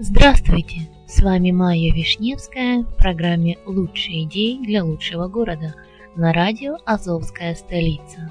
Здравствуйте! С вами Майя Вишневская в программе «Лучшие идеи для лучшего города» на радио «Азовская столица».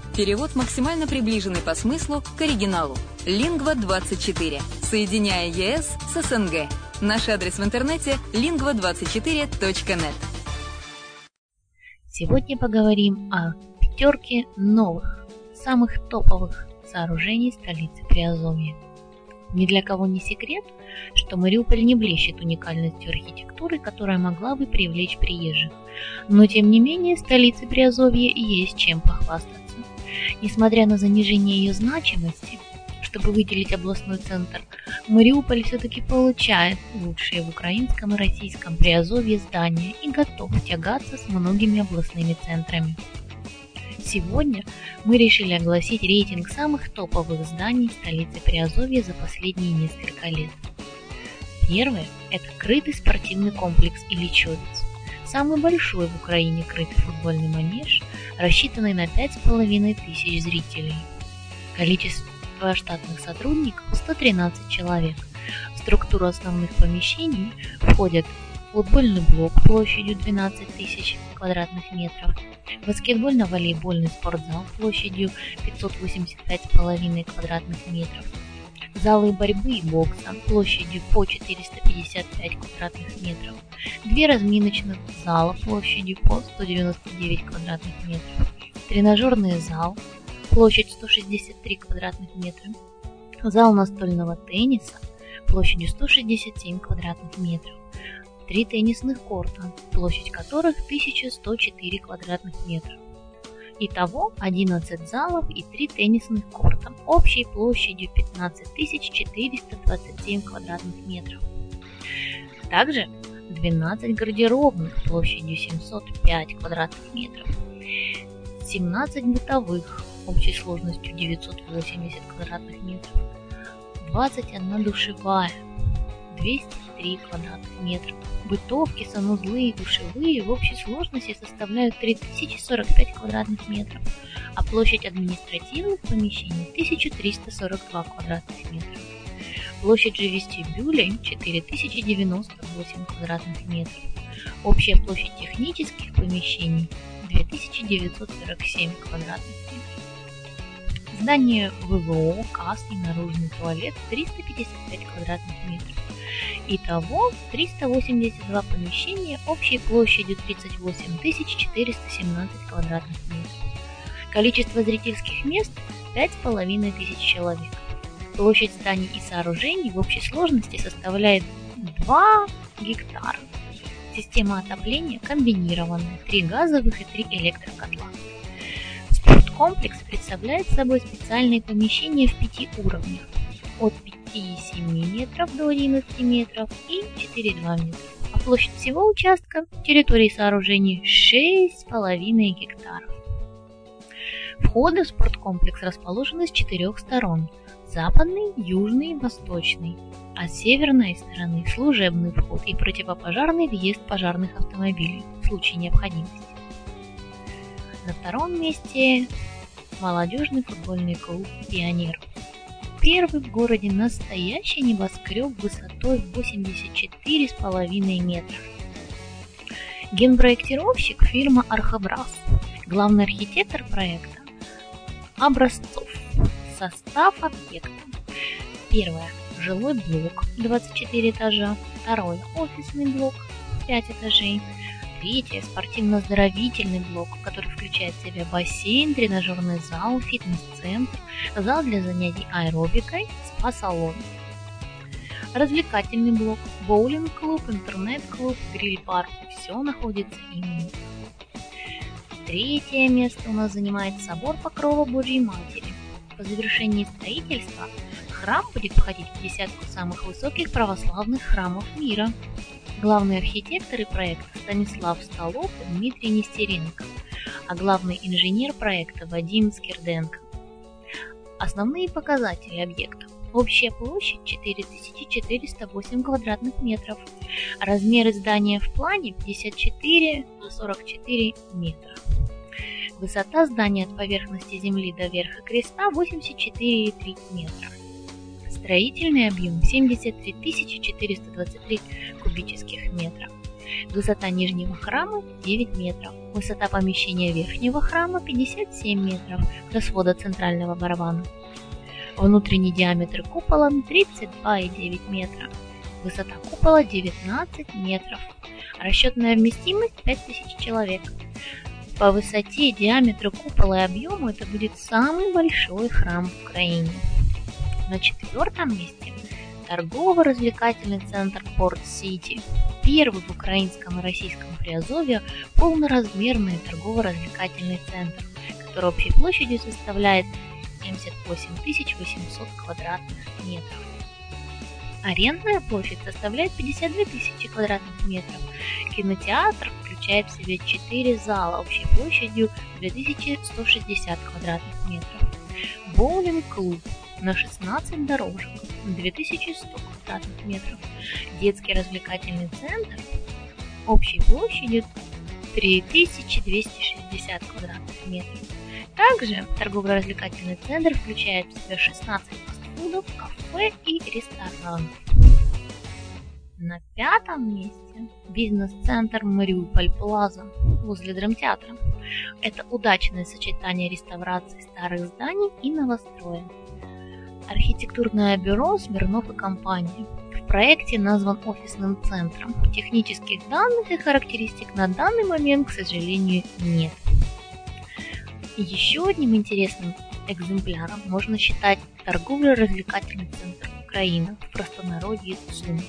Перевод максимально приближенный по смыслу к оригиналу. Lingva24. Соединяя ЕС с СНГ. Наш адрес в интернете lingva24.net. Сегодня поговорим о пятерке новых, самых топовых сооружений столицы Приазовья. Ни для кого не секрет, что Мариуполь не блещет уникальностью архитектуры, которая могла бы привлечь приезжих. Но тем не менее, столице Приазовья есть чем похвастаться. Несмотря на занижение ее значимости, чтобы выделить областной центр, Мариуполь все-таки получает лучшие в украинском и российском приазовье здания и готов тягаться с многими областными центрами. Сегодня мы решили огласить рейтинг самых топовых зданий столицы Приазовья за последние несколько лет. Первое – это крытый спортивный комплекс Ильичевец. Самый большой в Украине крытый футбольный манеж, рассчитанный на 5,5 тысяч зрителей. Количество штатных сотрудников 113 человек. В структуру основных помещений входят футбольный блок площадью 12 тысяч квадратных метров, баскетбольно-волейбольный спортзал площадью 585,5 квадратных метров, залы борьбы и бокса площадью по 455 квадратных метров, две разминочных зала площадью по 199 квадратных метров, тренажерный зал, площадь 163 квадратных метра, зал настольного тенниса площадью 167 квадратных метров, три теннисных корта, площадь которых 1104 квадратных метра, Итого 11 залов и 3 теннисных корта общей площадью 15 427 квадратных метров. Также 12 гардеробных площадью 705 квадратных метров, 17 бытовых общей сложностью 980 квадратных метров, 21 душевая 203 квадратных метра. Бытовки, санузлы и душевые в общей сложности составляют 3045 квадратных метров, а площадь административных помещений 1342 квадратных метров. Площадь же вестибюля 4098 квадратных метров. Общая площадь технических помещений 2947 квадратных метров. Здание ВВО, КАС и наружный туалет 355 квадратных метров. Итого 382 помещения общей площадью 38 417 квадратных метров. Количество зрительских мест 5500 человек. Площадь зданий и сооружений в общей сложности составляет 2 гектара. Система отопления комбинированная, 3 газовых и 3 электрокотла. Спорткомплекс представляет собой специальные помещения в пяти уровнях от 5,7 метров до 11 метров и 4,2 метра. А площадь всего участка территории сооружений 6,5 гектаров. Входы в спорткомплекс расположены с четырех сторон – западный, южный восточный, а с северной стороны – служебный вход и противопожарный въезд пожарных автомобилей в случае необходимости. На втором месте – молодежный футбольный клуб «Пионер», первый в городе настоящий небоскреб высотой 84,5 метра. Генпроектировщик фирма Архабрас, главный архитектор проекта Образцов. Состав объекта. Первое. Жилой блок 24 этажа. Второе. Офисный блок 5 этажей. Третье – спортивно-оздоровительный блок, который включает в себя бассейн, тренажерный зал, фитнес-центр, зал для занятий аэробикой, спа-салон. Развлекательный блок, боулинг-клуб, интернет-клуб, гриль-парк – все находится именно. Третье место у нас занимает собор Покрова Божьей Матери. По завершении строительства храм будет входить в десятку самых высоких православных храмов мира. Главные архитекторы проекта Станислав Столов и Дмитрий Нестеренко, а главный инженер проекта Вадим Скирденко. Основные показатели объекта. Общая площадь 4408 квадратных метров. Размеры здания в плане 54 на 44 метра. Высота здания от поверхности земли до верха креста 84,3 метра. Строительный объем 73 423 кубических метра. Высота нижнего храма 9 метров. Высота помещения верхнего храма 57 метров до свода центрального барабана. Внутренний диаметр купола 32,9 метра. Высота купола 19 метров. Расчетная вместимость 5000 человек. По высоте, диаметру купола и объему это будет самый большой храм в Украине. На четвертом месте торгово-развлекательный центр Порт-Сити. Первый в украинском и российском Приазовье полноразмерный торгово-развлекательный центр, который общей площадью составляет 78 800 квадратных метров. Арендная площадь составляет 52 тысячи квадратных метров. Кинотеатр включает в себя 4 зала общей площадью 2160 квадратных метров. Боулинг-клуб на 16 дорожек 2100 квадратных метров. Детский развлекательный центр общей площадью 3260 квадратных метров. Также торгово-развлекательный центр включает в себя 16 фастфудов, кафе и ресторанов. На пятом месте бизнес-центр Мариуполь Плаза возле драмтеатра. Это удачное сочетание реставрации старых зданий и новостроя. Архитектурное бюро Смирнов и компания. В проекте назван офисным центром. Технических данных и характеристик на данный момент, к сожалению, нет. Еще одним интересным экземпляром можно считать торгово-развлекательный центр Украины в простонародье ЦУМ.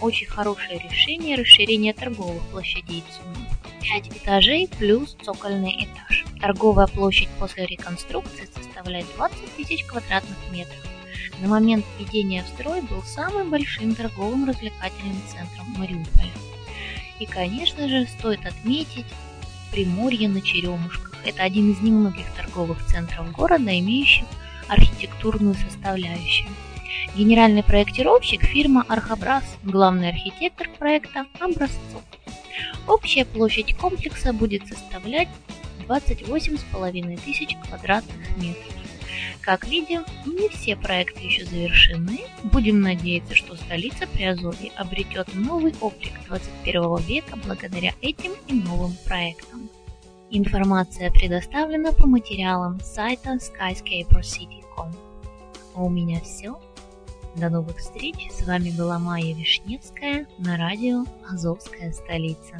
Очень хорошее решение расширения торговых площадей ЦУМа. 5 этажей плюс цокольный этаж. Торговая площадь после реконструкции составляет 20 тысяч квадратных метров. На момент введения в строй был самым большим торговым развлекательным центром Мариуполя. И, конечно же, стоит отметить Приморье на Черемушках. Это один из немногих торговых центров города, имеющих архитектурную составляющую. Генеральный проектировщик – фирма «Архабрас», главный архитектор проекта – «Образцов». Общая площадь комплекса будет составлять 28,5 тысяч квадратных метров. Как видим, не все проекты еще завершены. Будем надеяться, что столица Приазовья обретет новый облик 21 века благодаря этим и новым проектам. Информация предоставлена по материалам сайта skyscapercity.com. А у меня все. До новых встреч. С вами была Майя Вишневская на радио «Азовская столица».